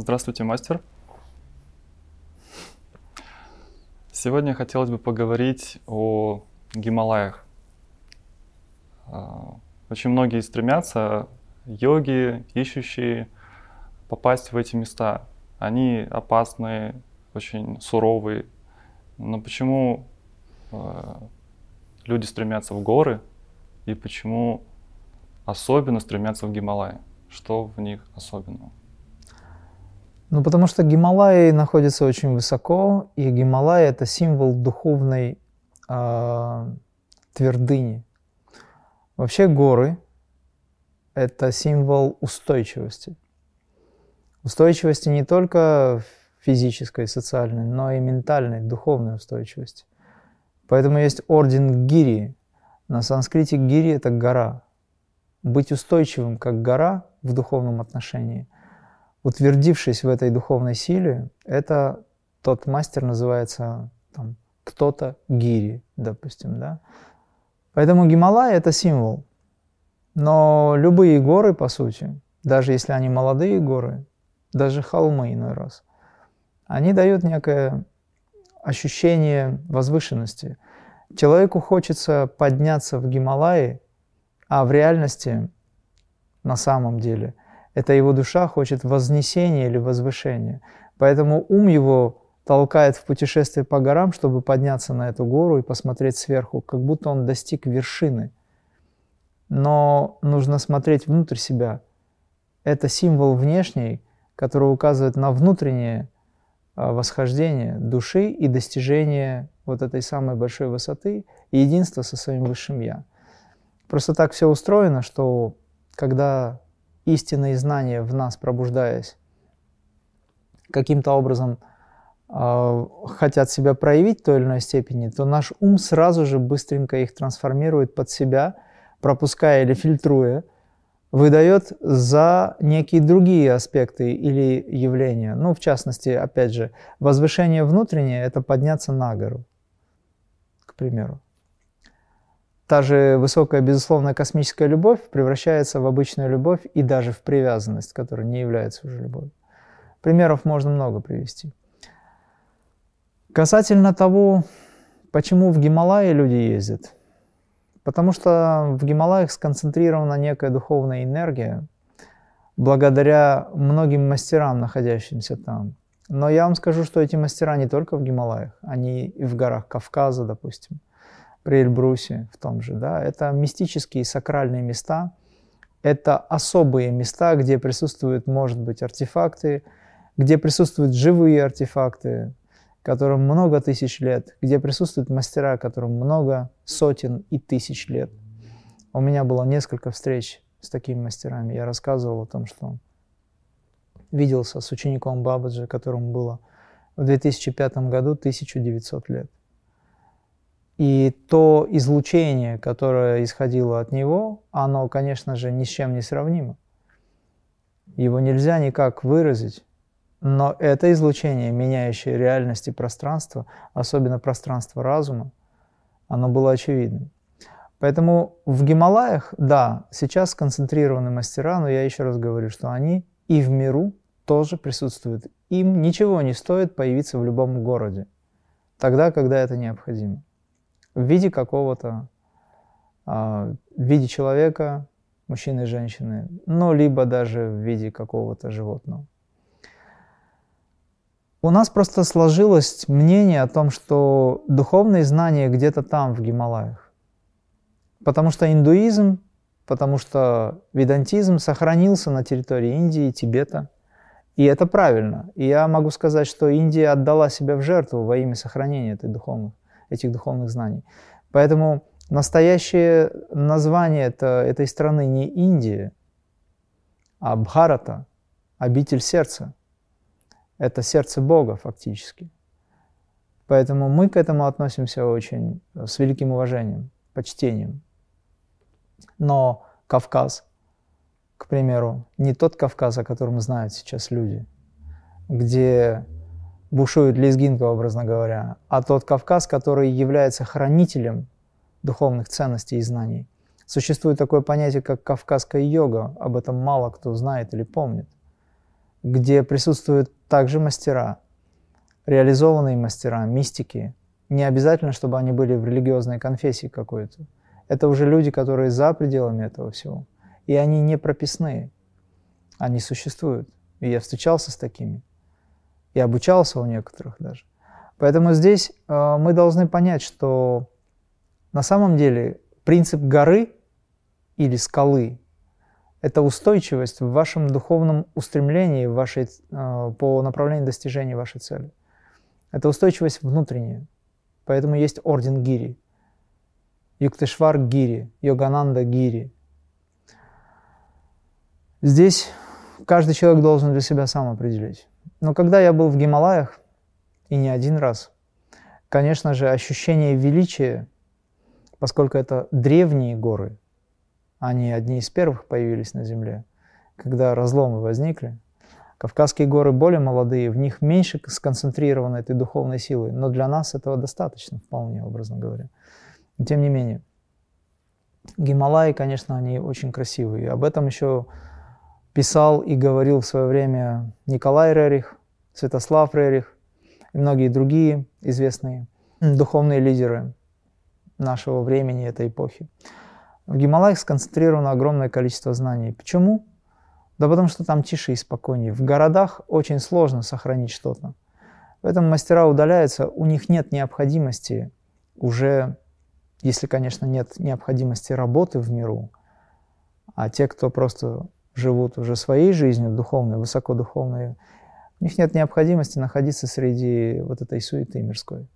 Здравствуйте, мастер. Сегодня хотелось бы поговорить о Гималаях. А, очень многие стремятся, йоги, ищущие, попасть в эти места. Они опасные, очень суровые. Но почему а, люди стремятся в горы и почему особенно стремятся в Гималаи? Что в них особенного? Ну, потому что Гималаи находятся очень высоко, и Гималаи — это символ духовной э, твердыни. Вообще горы — это символ устойчивости. Устойчивости не только физической, социальной, но и ментальной, духовной устойчивости. Поэтому есть орден Гири. На санскрите Гири — это гора. Быть устойчивым, как гора в духовном отношении — утвердившись в этой духовной силе, это тот мастер называется там, кто-то гири, допустим, да. Поэтому Гималай это символ. Но любые горы, по сути, даже если они молодые горы, даже холмы иной раз, они дают некое ощущение возвышенности. Человеку хочется подняться в Гималаи, а в реальности, на самом деле – это его душа хочет вознесения или возвышения. Поэтому ум его толкает в путешествие по горам, чтобы подняться на эту гору и посмотреть сверху, как будто он достиг вершины. Но нужно смотреть внутрь себя. Это символ внешний, который указывает на внутреннее а, восхождение души и достижение вот этой самой большой высоты и единства со своим высшим Я. Просто так все устроено, что когда истинные знания в нас пробуждаясь, каким-то образом э, хотят себя проявить в той или иной степени, то наш ум сразу же быстренько их трансформирует под себя, пропуская или фильтруя, выдает за некие другие аспекты или явления. Ну, в частности, опять же, возвышение внутреннее – это подняться на гору, к примеру та же высокая, безусловная космическая любовь превращается в обычную любовь и даже в привязанность, которая не является уже любовью. Примеров можно много привести. Касательно того, почему в Гималайи люди ездят. Потому что в Гималаях сконцентрирована некая духовная энергия, благодаря многим мастерам, находящимся там. Но я вам скажу, что эти мастера не только в Гималаях, они и в горах Кавказа, допустим при Эльбрусе в том же, да, это мистические сакральные места, это особые места, где присутствуют, может быть, артефакты, где присутствуют живые артефакты, которым много тысяч лет, где присутствуют мастера, которым много сотен и тысяч лет. У меня было несколько встреч с такими мастерами. Я рассказывал о том, что виделся с учеником Бабаджи, которому было в 2005 году 1900 лет. И то излучение, которое исходило от него, оно, конечно же, ни с чем не сравнимо. Его нельзя никак выразить. Но это излучение, меняющее реальность и пространство, особенно пространство разума, оно было очевидным. Поэтому в Гималаях, да, сейчас сконцентрированы мастера, но я еще раз говорю, что они и в миру тоже присутствуют. Им ничего не стоит появиться в любом городе, тогда, когда это необходимо в виде какого-то, а, в виде человека, мужчины и женщины, ну, либо даже в виде какого-то животного. У нас просто сложилось мнение о том, что духовные знания где-то там, в Гималаях. Потому что индуизм, потому что ведантизм сохранился на территории Индии, Тибета. И это правильно. И я могу сказать, что Индия отдала себя в жертву во имя сохранения этой духовных этих духовных знаний. Поэтому настоящее название это, этой страны не Индия, а Бхарата, обитель сердца. Это сердце Бога фактически. Поэтому мы к этому относимся очень с великим уважением, почтением. Но Кавказ, к примеру, не тот Кавказ, о котором знают сейчас люди, где бушует лезгинка, образно говоря, а тот Кавказ, который является хранителем духовных ценностей и знаний. Существует такое понятие, как кавказская йога, об этом мало кто знает или помнит. где присутствуют также мастера, реализованные мастера, мистики. Не обязательно, чтобы они были в религиозной конфессии какой-то. Это уже люди, которые за пределами этого всего. И они не прописные. Они существуют. И я встречался с такими. И обучался у некоторых даже. Поэтому здесь э, мы должны понять, что на самом деле принцип горы или скалы – это устойчивость в вашем духовном устремлении в вашей, э, по направлению достижения вашей цели. Это устойчивость внутренняя. Поэтому есть орден Гири. Юктешвар Гири, Йогананда Гири. Здесь каждый человек должен для себя сам определить. Но когда я был в Гималаях, и не один раз, конечно же, ощущение величия, поскольку это древние горы, они одни из первых появились на Земле, когда разломы возникли. Кавказские горы более молодые, в них меньше сконцентрированы этой духовной силы, но для нас этого достаточно, вполне образно говоря. Но тем не менее, Гималаи, конечно, они очень красивые. Об этом еще писал и говорил в свое время Николай Рерих, Святослав Рерих и многие другие известные духовные лидеры нашего времени, этой эпохи. В Гималаях сконцентрировано огромное количество знаний. Почему? Да потому что там тише и спокойнее. В городах очень сложно сохранить что-то. Поэтому мастера удаляются, у них нет необходимости уже если, конечно, нет необходимости работы в миру, а те, кто просто живут уже своей жизнью духовной, высокодуховной, у них нет необходимости находиться среди вот этой суеты мирской.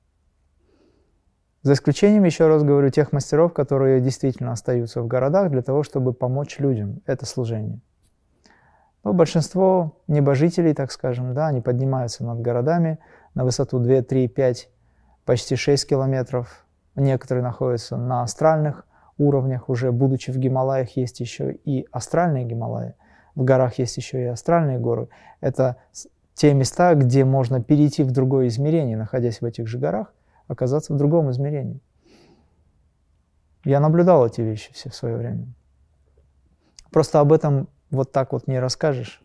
За исключением, еще раз говорю, тех мастеров, которые действительно остаются в городах для того, чтобы помочь людям. Это служение. Но большинство небожителей, так скажем, да, они поднимаются над городами на высоту 2, 3, 5, почти 6 километров, Некоторые находятся на астральных уровнях, уже будучи в Гималаях, есть еще и астральные Гималаи. В горах есть еще и астральные горы. Это те места, где можно перейти в другое измерение, находясь в этих же горах, оказаться в другом измерении. Я наблюдал эти вещи все в свое время. Просто об этом вот так вот не расскажешь.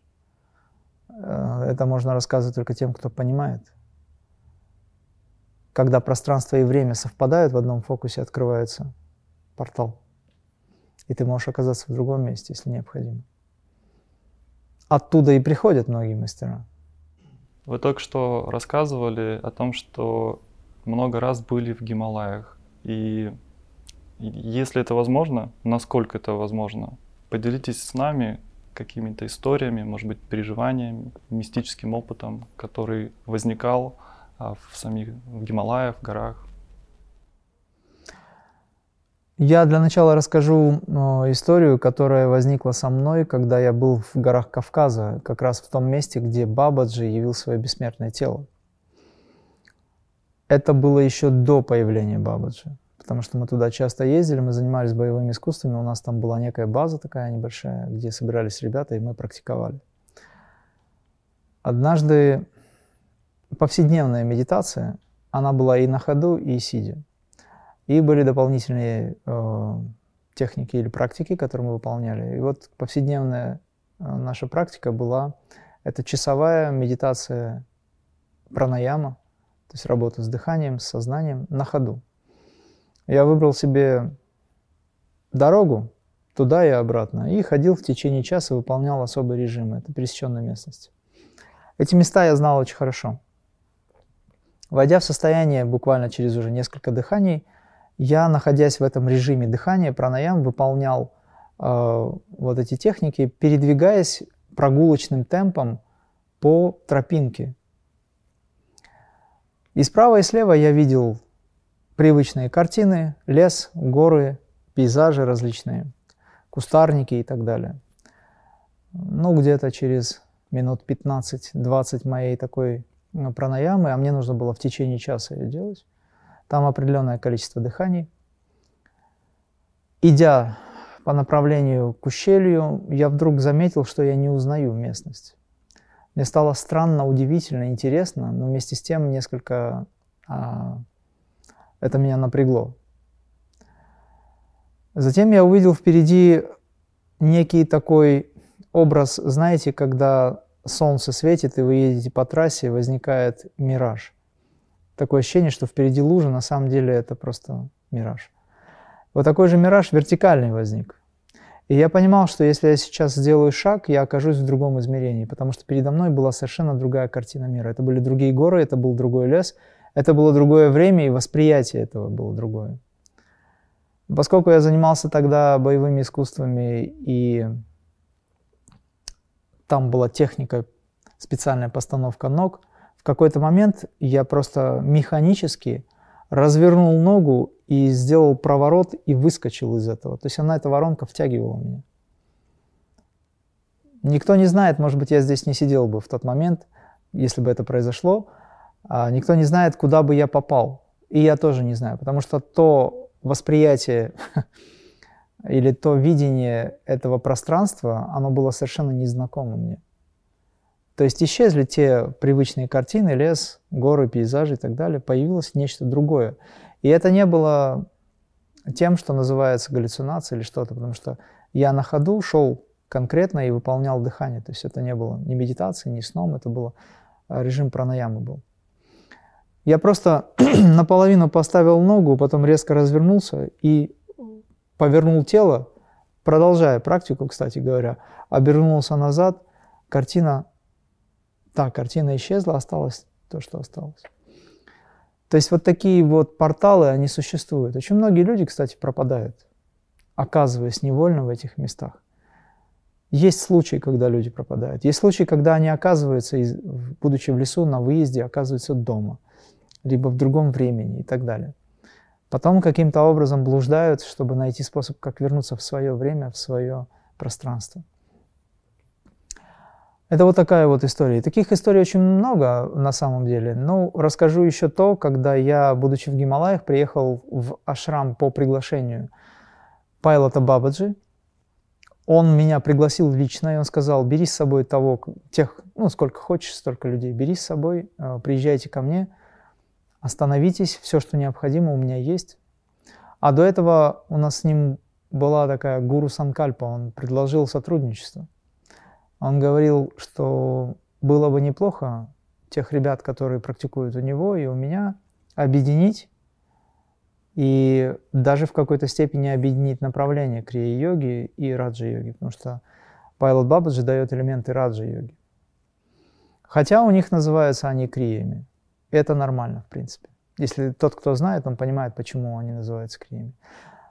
Э, это можно рассказывать только тем, кто понимает когда пространство и время совпадают в одном фокусе, открывается портал. И ты можешь оказаться в другом месте, если необходимо. Оттуда и приходят многие мастера. Вы только что рассказывали о том, что много раз были в Гималаях. И если это возможно, насколько это возможно, поделитесь с нами какими-то историями, может быть, переживаниями, мистическим опытом, который возникал а, в самих в Гималаях, в горах? Я для начала расскажу историю, которая возникла со мной, когда я был в горах Кавказа, как раз в том месте, где Бабаджи явил свое бессмертное тело. Это было еще до появления Бабаджи, потому что мы туда часто ездили, мы занимались боевыми искусствами, у нас там была некая база такая небольшая, где собирались ребята, и мы практиковали. Однажды повседневная медитация, она была и на ходу, и сидя. И были дополнительные э, техники или практики, которые мы выполняли. И вот повседневная э, наша практика была, это часовая медитация пранаяма, то есть работа с дыханием, с сознанием на ходу. Я выбрал себе дорогу туда и обратно и ходил в течение часа, выполнял особый режим. Это пересеченная местность. Эти места я знал очень хорошо. Войдя в состояние буквально через уже несколько дыханий, я, находясь в этом режиме дыхания, пранаям, выполнял э, вот эти техники, передвигаясь прогулочным темпом по тропинке. И справа и слева я видел привычные картины, лес, горы, пейзажи различные, кустарники и так далее. Ну, где-то через минут 15-20 моей такой пранаямы, а мне нужно было в течение часа ее делать. Там определенное количество дыханий. Идя по направлению к ущелью, я вдруг заметил, что я не узнаю местность. Мне стало странно, удивительно, интересно, но вместе с тем несколько а, это меня напрягло. Затем я увидел впереди некий такой образ, знаете, когда солнце светит, и вы едете по трассе, возникает мираж. Такое ощущение, что впереди лужа, на самом деле это просто мираж. Вот такой же мираж вертикальный возник. И я понимал, что если я сейчас сделаю шаг, я окажусь в другом измерении, потому что передо мной была совершенно другая картина мира. Это были другие горы, это был другой лес, это было другое время, и восприятие этого было другое. Поскольку я занимался тогда боевыми искусствами, и там была техника, специальная постановка ног, какой-то момент я просто механически развернул ногу и сделал проворот и выскочил из этого. То есть она, эта воронка, втягивала меня. Никто не знает, может быть, я здесь не сидел бы в тот момент, если бы это произошло. А никто не знает, куда бы я попал. И я тоже не знаю, потому что то восприятие или то видение этого пространства, оно было совершенно незнакомо мне. То есть исчезли те привычные картины, лес, горы, пейзажи и так далее, появилось нечто другое. И это не было тем, что называется галлюцинацией или что-то, потому что я на ходу шел конкретно и выполнял дыхание. То есть это не было ни медитацией, ни сном, это было а, режим пранаямы был. Я просто наполовину поставил ногу, потом резко развернулся и повернул тело, продолжая практику, кстати говоря, обернулся назад, картина та картина исчезла, осталось то, что осталось. То есть вот такие вот порталы, они существуют. Очень многие люди, кстати, пропадают, оказываясь невольно в этих местах. Есть случаи, когда люди пропадают. Есть случаи, когда они оказываются, будучи в лесу, на выезде, оказываются дома, либо в другом времени и так далее. Потом каким-то образом блуждают, чтобы найти способ, как вернуться в свое время, в свое пространство. Это вот такая вот история. Таких историй очень много на самом деле. Ну, расскажу еще то, когда я, будучи в Гималаях, приехал в ашрам по приглашению Пайлота Бабаджи. Он меня пригласил лично, и он сказал, бери с собой того, тех, ну, сколько хочешь, столько людей, бери с собой, э, приезжайте ко мне, остановитесь, все, что необходимо, у меня есть. А до этого у нас с ним была такая гуру Санкальпа, он предложил сотрудничество – он говорил, что было бы неплохо тех ребят, которые практикуют у него и у меня, объединить и даже в какой-то степени объединить направление крия-йоги и раджа-йоги, потому что Пайлот Бабаджи дает элементы раджа-йоги. Хотя у них называются они криями. Это нормально, в принципе. Если тот, кто знает, он понимает, почему они называются криями.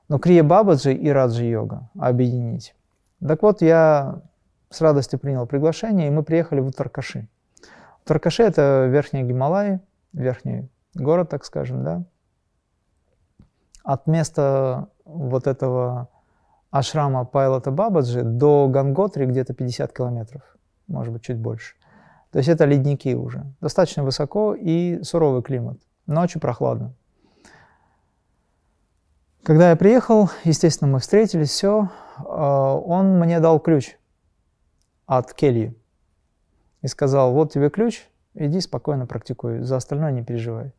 Но крия Бабаджи и раджа-йога объединить. Так вот, я с радостью принял приглашение, и мы приехали в Утаркаши. Утаркаши – это верхние Гималаи, верхний город, так скажем, да. От места вот этого ашрама Пайлота Бабаджи до Ганготри где-то 50 километров, может быть, чуть больше. То есть это ледники уже. Достаточно высоко и суровый климат. Ночью прохладно. Когда я приехал, естественно, мы встретились, все. А, он мне дал ключ от кельи и сказал, вот тебе ключ, иди спокойно практикуй, за остальное не переживай.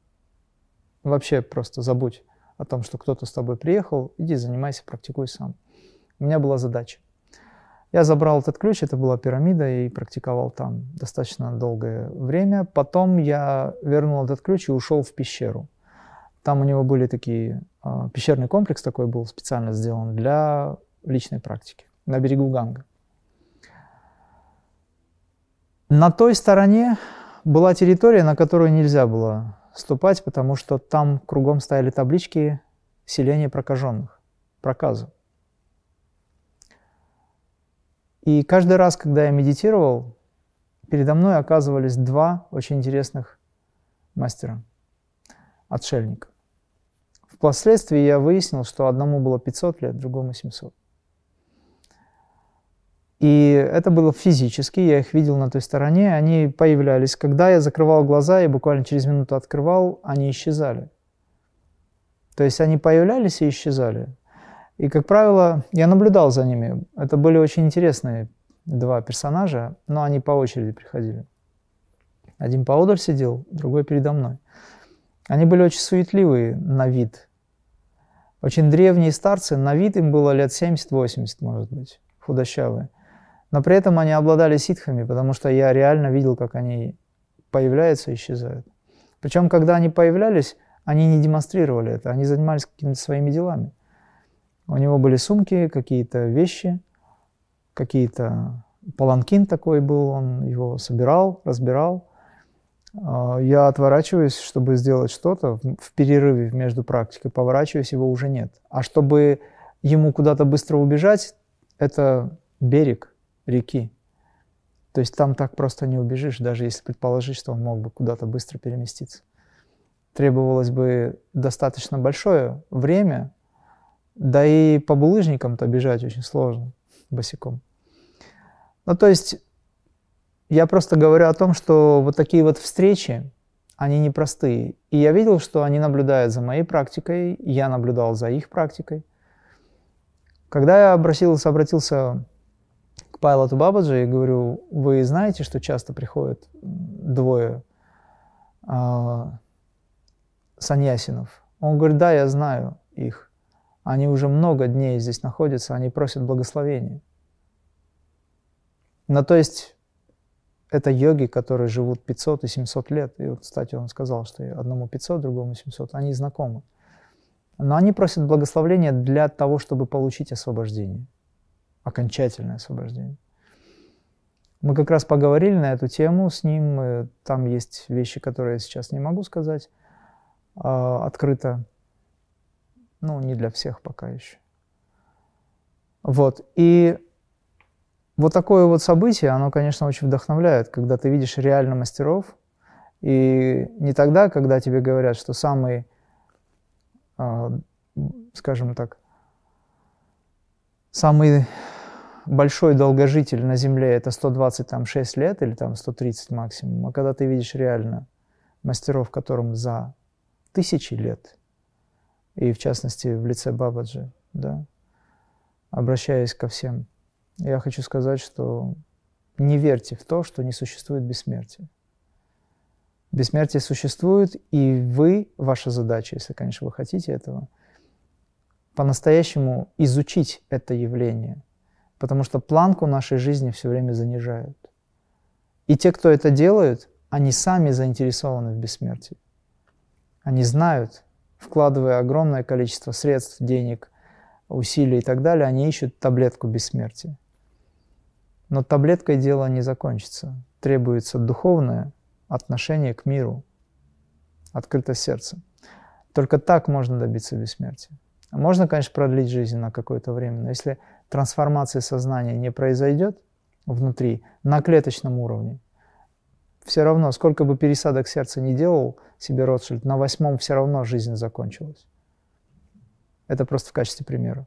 Вообще просто забудь о том, что кто-то с тобой приехал, иди занимайся, практикуй сам. У меня была задача. Я забрал этот ключ, это была пирамида, и практиковал там достаточно долгое время. Потом я вернул этот ключ и ушел в пещеру. Там у него были такие, а, пещерный комплекс такой был специально сделан для личной практики на берегу Ганга. На той стороне была территория, на которую нельзя было ступать, потому что там кругом стояли таблички селения прокаженных, проказа. И каждый раз, когда я медитировал, передо мной оказывались два очень интересных мастера, отшельника. Впоследствии я выяснил, что одному было 500 лет, другому 700. И это было физически, я их видел на той стороне, они появлялись. Когда я закрывал глаза и буквально через минуту открывал, они исчезали. То есть они появлялись и исчезали. И, как правило, я наблюдал за ними. Это были очень интересные два персонажа, но они по очереди приходили. Один поодаль сидел, другой передо мной. Они были очень суетливые на вид. Очень древние старцы, на вид им было лет 70-80, может быть, худощавые. Но при этом они обладали ситхами, потому что я реально видел, как они появляются и исчезают. Причем, когда они появлялись, они не демонстрировали это, они занимались какими-то своими делами. У него были сумки, какие-то вещи, какие-то паланкин такой был, он его собирал, разбирал. А, я отворачиваюсь, чтобы сделать что-то в перерыве между практикой, поворачиваюсь, его уже нет. А чтобы ему куда-то быстро убежать, это берег реки. То есть там так просто не убежишь, даже если предположить, что он мог бы куда-то быстро переместиться. Требовалось бы достаточно большое время, да и по булыжникам-то бежать очень сложно босиком. Ну, то есть я просто говорю о том, что вот такие вот встречи, они непростые. И я видел, что они наблюдают за моей практикой, я наблюдал за их практикой. Когда я обратился, обратился к Пайлоту Бабаджи и говорю, вы знаете, что часто приходят двое э, саньясинов? Он говорит, да, я знаю их. Они уже много дней здесь находятся, они просят благословения. Ну, то есть это йоги, которые живут 500 и 700 лет. И вот, кстати, он сказал, что одному 500, другому 700. Они знакомы. Но они просят благословения для того, чтобы получить освобождение. Окончательное освобождение. Мы как раз поговорили на эту тему с ним. Там есть вещи, которые я сейчас не могу сказать э, открыто. Ну, не для всех пока еще. Вот. И вот такое вот событие, оно, конечно, очень вдохновляет, когда ты видишь реально мастеров, и не тогда, когда тебе говорят, что самый, а, скажем так, самый большой долгожитель на Земле это 126 лет или там 130 максимум, а когда ты видишь реально мастеров, которым за тысячи лет, и в частности в лице Бабаджи, да, обращаясь ко всем я хочу сказать, что не верьте в то, что не существует бессмертия. Бессмертие существует, и вы, ваша задача, если, конечно, вы хотите этого, по-настоящему изучить это явление, потому что планку нашей жизни все время занижают. И те, кто это делают, они сами заинтересованы в бессмертии. Они знают, вкладывая огромное количество средств, денег, усилий и так далее, они ищут таблетку бессмертия. Но таблеткой дело не закончится. Требуется духовное отношение к миру, открыто сердце. Только так можно добиться бессмертия. Можно, конечно, продлить жизнь на какое-то время, но если трансформация сознания не произойдет внутри, на клеточном уровне, все равно, сколько бы пересадок сердца не делал себе Ротшильд, на восьмом все равно жизнь закончилась. Это просто в качестве примера.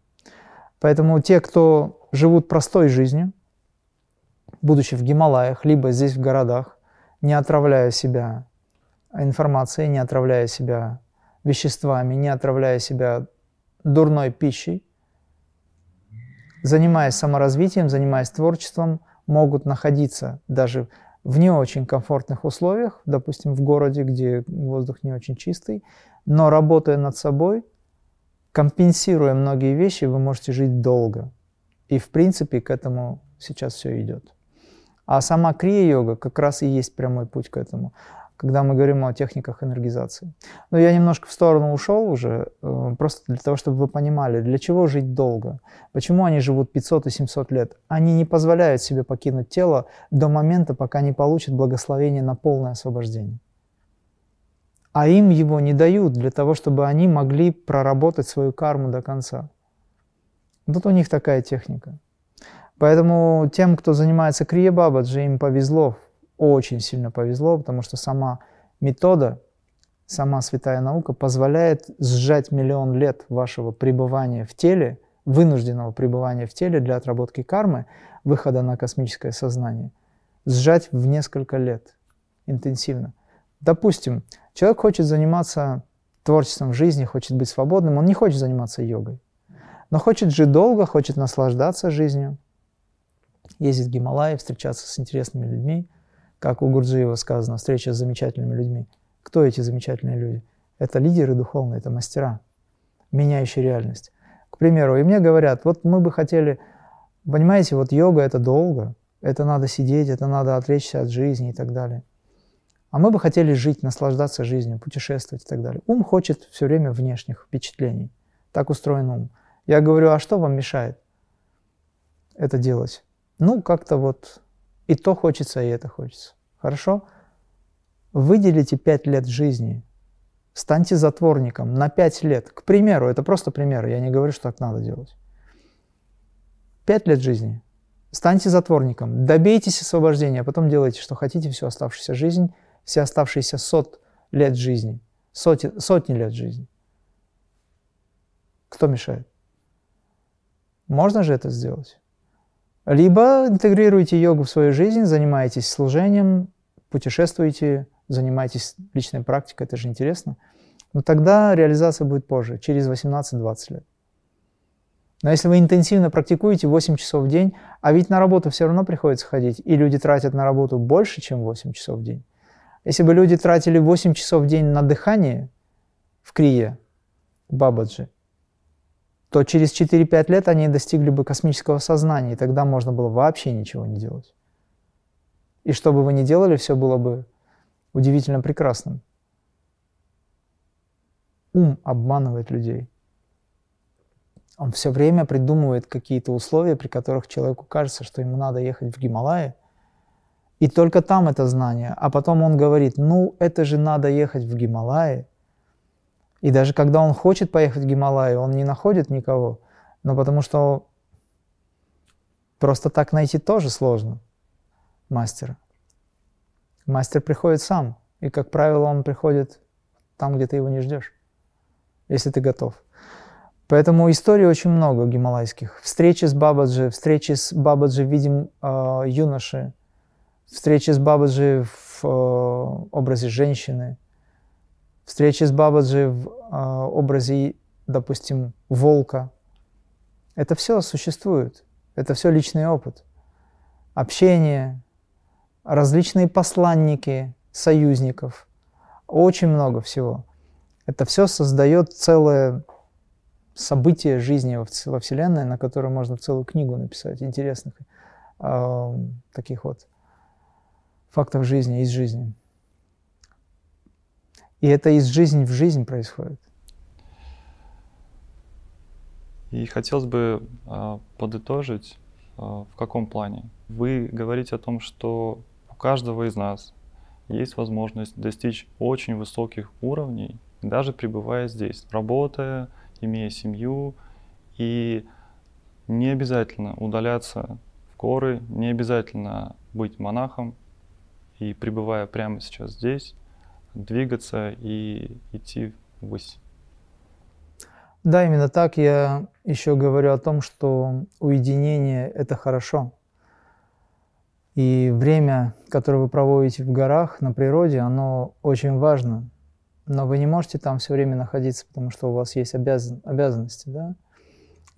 Поэтому те, кто живут простой жизнью, будучи в Гималаях, либо здесь в городах, не отравляя себя информацией, не отравляя себя веществами, не отравляя себя дурной пищей, занимаясь саморазвитием, занимаясь творчеством, могут находиться даже в не очень комфортных условиях, допустим, в городе, где воздух не очень чистый, но работая над собой, компенсируя многие вещи, вы можете жить долго. И в принципе к этому сейчас все идет. А сама крия-йога как раз и есть прямой путь к этому, когда мы говорим о техниках энергизации. Но я немножко в сторону ушел уже, э, просто для того, чтобы вы понимали, для чего жить долго. Почему они живут 500 и 700 лет? Они не позволяют себе покинуть тело до момента, пока не получат благословение на полное освобождение. А им его не дают для того, чтобы они могли проработать свою карму до конца. Вот у них такая техника. Поэтому тем, кто занимается крия бабаджи, им повезло, очень сильно повезло, потому что сама метода, сама святая наука позволяет сжать миллион лет вашего пребывания в теле, вынужденного пребывания в теле для отработки кармы, выхода на космическое сознание, сжать в несколько лет интенсивно. Допустим, человек хочет заниматься творчеством в жизни, хочет быть свободным, он не хочет заниматься йогой, но хочет жить долго, хочет наслаждаться жизнью, ездить в Гималаи, встречаться с интересными людьми. Как у Гурджиева сказано, встреча с замечательными людьми. Кто эти замечательные люди? Это лидеры духовные, это мастера, меняющие реальность. К примеру, и мне говорят, вот мы бы хотели, понимаете, вот йога это долго, это надо сидеть, это надо отречься от жизни и так далее. А мы бы хотели жить, наслаждаться жизнью, путешествовать и так далее. Ум хочет все время внешних впечатлений. Так устроен ум. Я говорю, а что вам мешает это делать? Ну, как-то вот и то хочется, и это хочется. Хорошо? Выделите пять лет жизни. Станьте затворником на пять лет. К примеру, это просто пример, я не говорю, что так надо делать. Пять лет жизни. Станьте затворником, добейтесь освобождения, а потом делайте, что хотите всю оставшуюся жизнь, все оставшиеся сот лет жизни, соти, сотни лет жизни. Кто мешает? Можно же это сделать? Либо интегрируйте йогу в свою жизнь, занимаетесь служением, путешествуете, занимаетесь личной практикой, это же интересно. Но тогда реализация будет позже, через 18-20 лет. Но если вы интенсивно практикуете 8 часов в день, а ведь на работу все равно приходится ходить, и люди тратят на работу больше, чем 8 часов в день. Если бы люди тратили 8 часов в день на дыхание в крие, бабаджи, то через 4-5 лет они достигли бы космического сознания, и тогда можно было вообще ничего не делать. И что бы вы ни делали, все было бы удивительно прекрасным. Ум обманывает людей. Он все время придумывает какие-то условия, при которых человеку кажется, что ему надо ехать в Гималаи, и только там это знание. А потом он говорит, ну это же надо ехать в Гималаи. И даже когда он хочет поехать в Гималаи, он не находит никого, но потому что просто так найти тоже сложно мастера. Мастер приходит сам, и, как правило, он приходит там, где ты его не ждешь, если ты готов. Поэтому историй очень много гималайских. Встречи с Бабаджи, встречи с Бабаджи в виде э, юноши, встречи с Бабаджи в э, образе женщины, встречи с Бабаджи в э, образе, допустим, волка. Это все существует. Это все личный опыт. Общение, различные посланники союзников. Очень много всего. Это все создает целое событие жизни во Вселенной, на которое можно целую книгу написать, интересных э, таких вот фактов жизни, из жизни. И это из жизни в жизнь происходит. И хотелось бы э, подытожить, э, в каком плане. Вы говорите о том, что у каждого из нас есть возможность достичь очень высоких уровней, даже пребывая здесь, работая, имея семью, и не обязательно удаляться в горы, не обязательно быть монахом, и пребывая прямо сейчас здесь, двигаться и идти ввысь. Да, именно так я еще говорю о том, что уединение – это хорошо. И время, которое вы проводите в горах, на природе, оно очень важно. Но вы не можете там все время находиться, потому что у вас есть обязан, обязанности, да?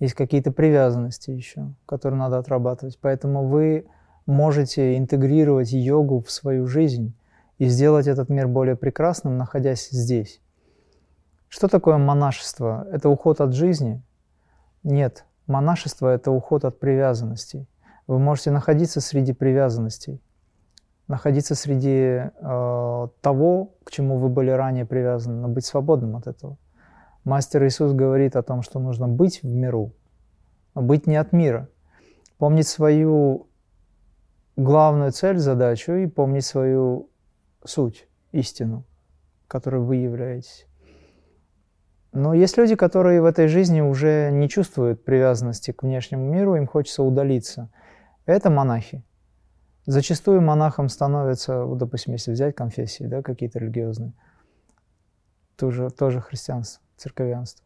Есть какие-то привязанности еще, которые надо отрабатывать. Поэтому вы можете интегрировать йогу в свою жизнь и сделать этот мир более прекрасным, находясь здесь. Что такое монашество? Это уход от жизни? Нет. Монашество – это уход от привязанностей. Вы можете находиться среди привязанностей, находиться среди э, того, к чему вы были ранее привязаны, но быть свободным от этого. Мастер Иисус говорит о том, что нужно быть в миру, но быть не от мира. Помнить свою главную цель, задачу и помнить свою суть, истину, которой вы являетесь. Но есть люди, которые в этой жизни уже не чувствуют привязанности к внешнему миру, им хочется удалиться – это монахи. Зачастую монахом становятся, вот, допустим, если взять конфессии, да, какие-то религиозные, тоже, тоже христианство, церковянство.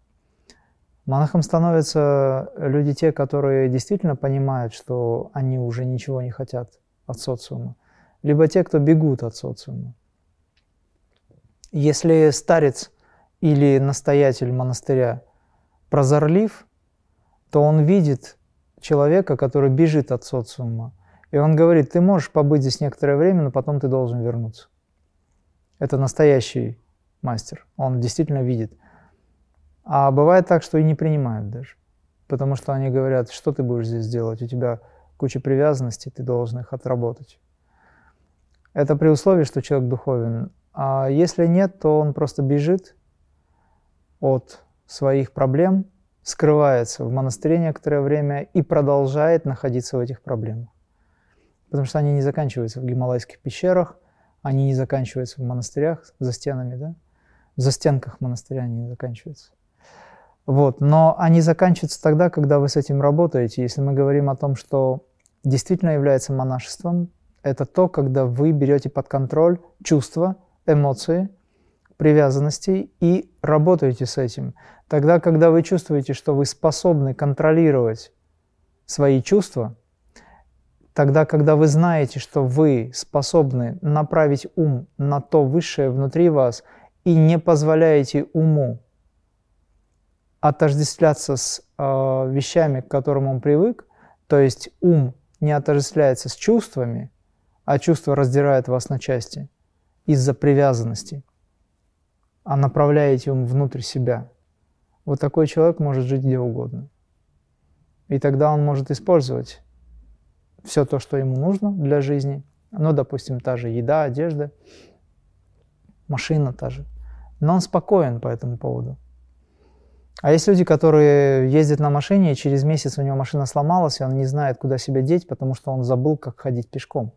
Монахом становятся люди те, которые действительно понимают, что они уже ничего не хотят от социума, либо те, кто бегут от социума. Если старец или настоятель монастыря прозорлив, то он видит человека, который бежит от социума. И он говорит, ты можешь побыть здесь некоторое время, но потом ты должен вернуться. Это настоящий мастер. Он действительно видит. А бывает так, что и не принимают даже. Потому что они говорят, что ты будешь здесь делать? У тебя куча привязанностей, ты должен их отработать. Это при условии, что человек духовен. А если нет, то он просто бежит от своих проблем, скрывается в монастыре некоторое время и продолжает находиться в этих проблемах. Потому что они не заканчиваются в гималайских пещерах, они не заканчиваются в монастырях за стенами, да? За стенках монастыря они не заканчиваются. Вот. Но они заканчиваются тогда, когда вы с этим работаете. Если мы говорим о том, что действительно является монашеством, это то, когда вы берете под контроль чувства, эмоции, привязанности и работаете с этим. Тогда, когда вы чувствуете, что вы способны контролировать свои чувства, тогда, когда вы знаете, что вы способны направить ум на то высшее внутри вас и не позволяете уму отождествляться с э, вещами, к которым он привык, то есть ум не отождествляется с чувствами, а чувство раздирает вас на части из-за привязанности, а направляете ум внутрь себя. Вот такой человек может жить где угодно. И тогда он может использовать все то, что ему нужно для жизни. Ну, допустим, та же еда, одежда, машина та же. Но он спокоен по этому поводу. А есть люди, которые ездят на машине, и через месяц у него машина сломалась, и он не знает, куда себя деть, потому что он забыл, как ходить пешком.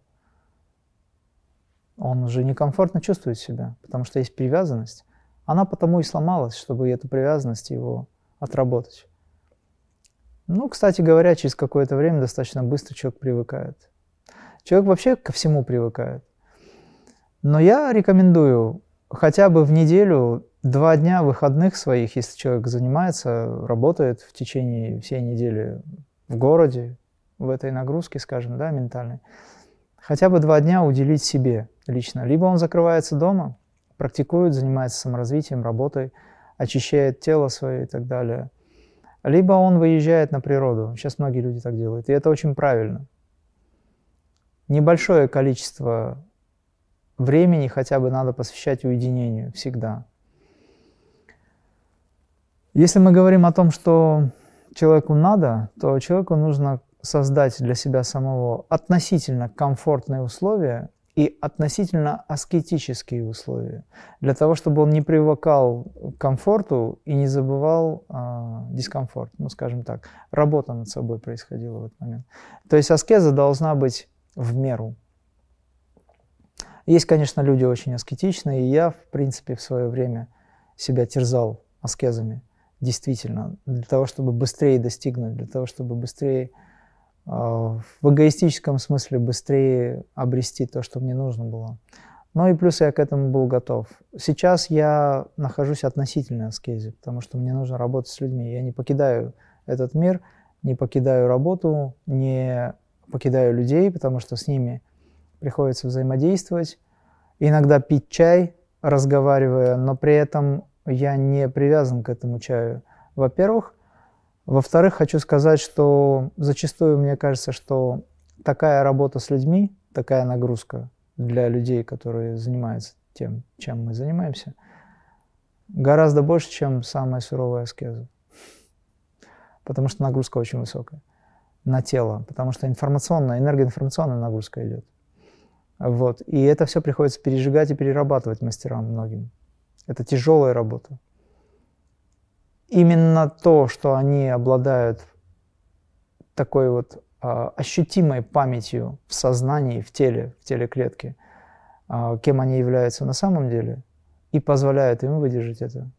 Он уже некомфортно чувствует себя, потому что есть привязанность. Она потому и сломалась, чтобы эту привязанность его отработать. Ну, кстати говоря, через какое-то время достаточно быстро человек привыкает. Человек вообще ко всему привыкает. Но я рекомендую хотя бы в неделю два дня выходных своих, если человек занимается, работает в течение всей недели в городе, в этой нагрузке, скажем, да, ментальной, хотя бы два дня уделить себе лично. Либо он закрывается дома, практикует, занимается саморазвитием, работой, очищает тело свое и так далее. Либо он выезжает на природу. Сейчас многие люди так делают. И это очень правильно. Небольшое количество времени хотя бы надо посвящать уединению всегда. Если мы говорим о том, что человеку надо, то человеку нужно создать для себя самого относительно комфортные условия и относительно аскетические условия, для того, чтобы он не привыкал к комфорту и не забывал э, дискомфорт, ну, скажем так. Работа над собой происходила в этот момент. То есть аскеза должна быть в меру. Есть, конечно, люди очень аскетичные, и я, в принципе, в свое время себя терзал аскезами действительно, для того, чтобы быстрее достигнуть, для того, чтобы быстрее, в эгоистическом смысле, быстрее обрести то, что мне нужно было. Ну и плюс я к этому был готов. Сейчас я нахожусь относительно аскезе, потому что мне нужно работать с людьми. Я не покидаю этот мир, не покидаю работу, не покидаю людей, потому что с ними приходится взаимодействовать. Иногда пить чай, разговаривая, но при этом я не привязан к этому чаю, во-первых. Во-вторых, хочу сказать, что зачастую мне кажется, что такая работа с людьми, такая нагрузка для людей, которые занимаются тем, чем мы занимаемся, гораздо больше, чем самая суровая аскеза. Потому что нагрузка очень высокая на тело, потому что информационная, энергоинформационная нагрузка идет. Вот. И это все приходится пережигать и перерабатывать мастерам многим. Это тяжелая работа. Именно то, что они обладают такой вот а, ощутимой памятью в сознании, в теле, в теле клетки, а, кем они являются на самом деле, и позволяет им выдержать это.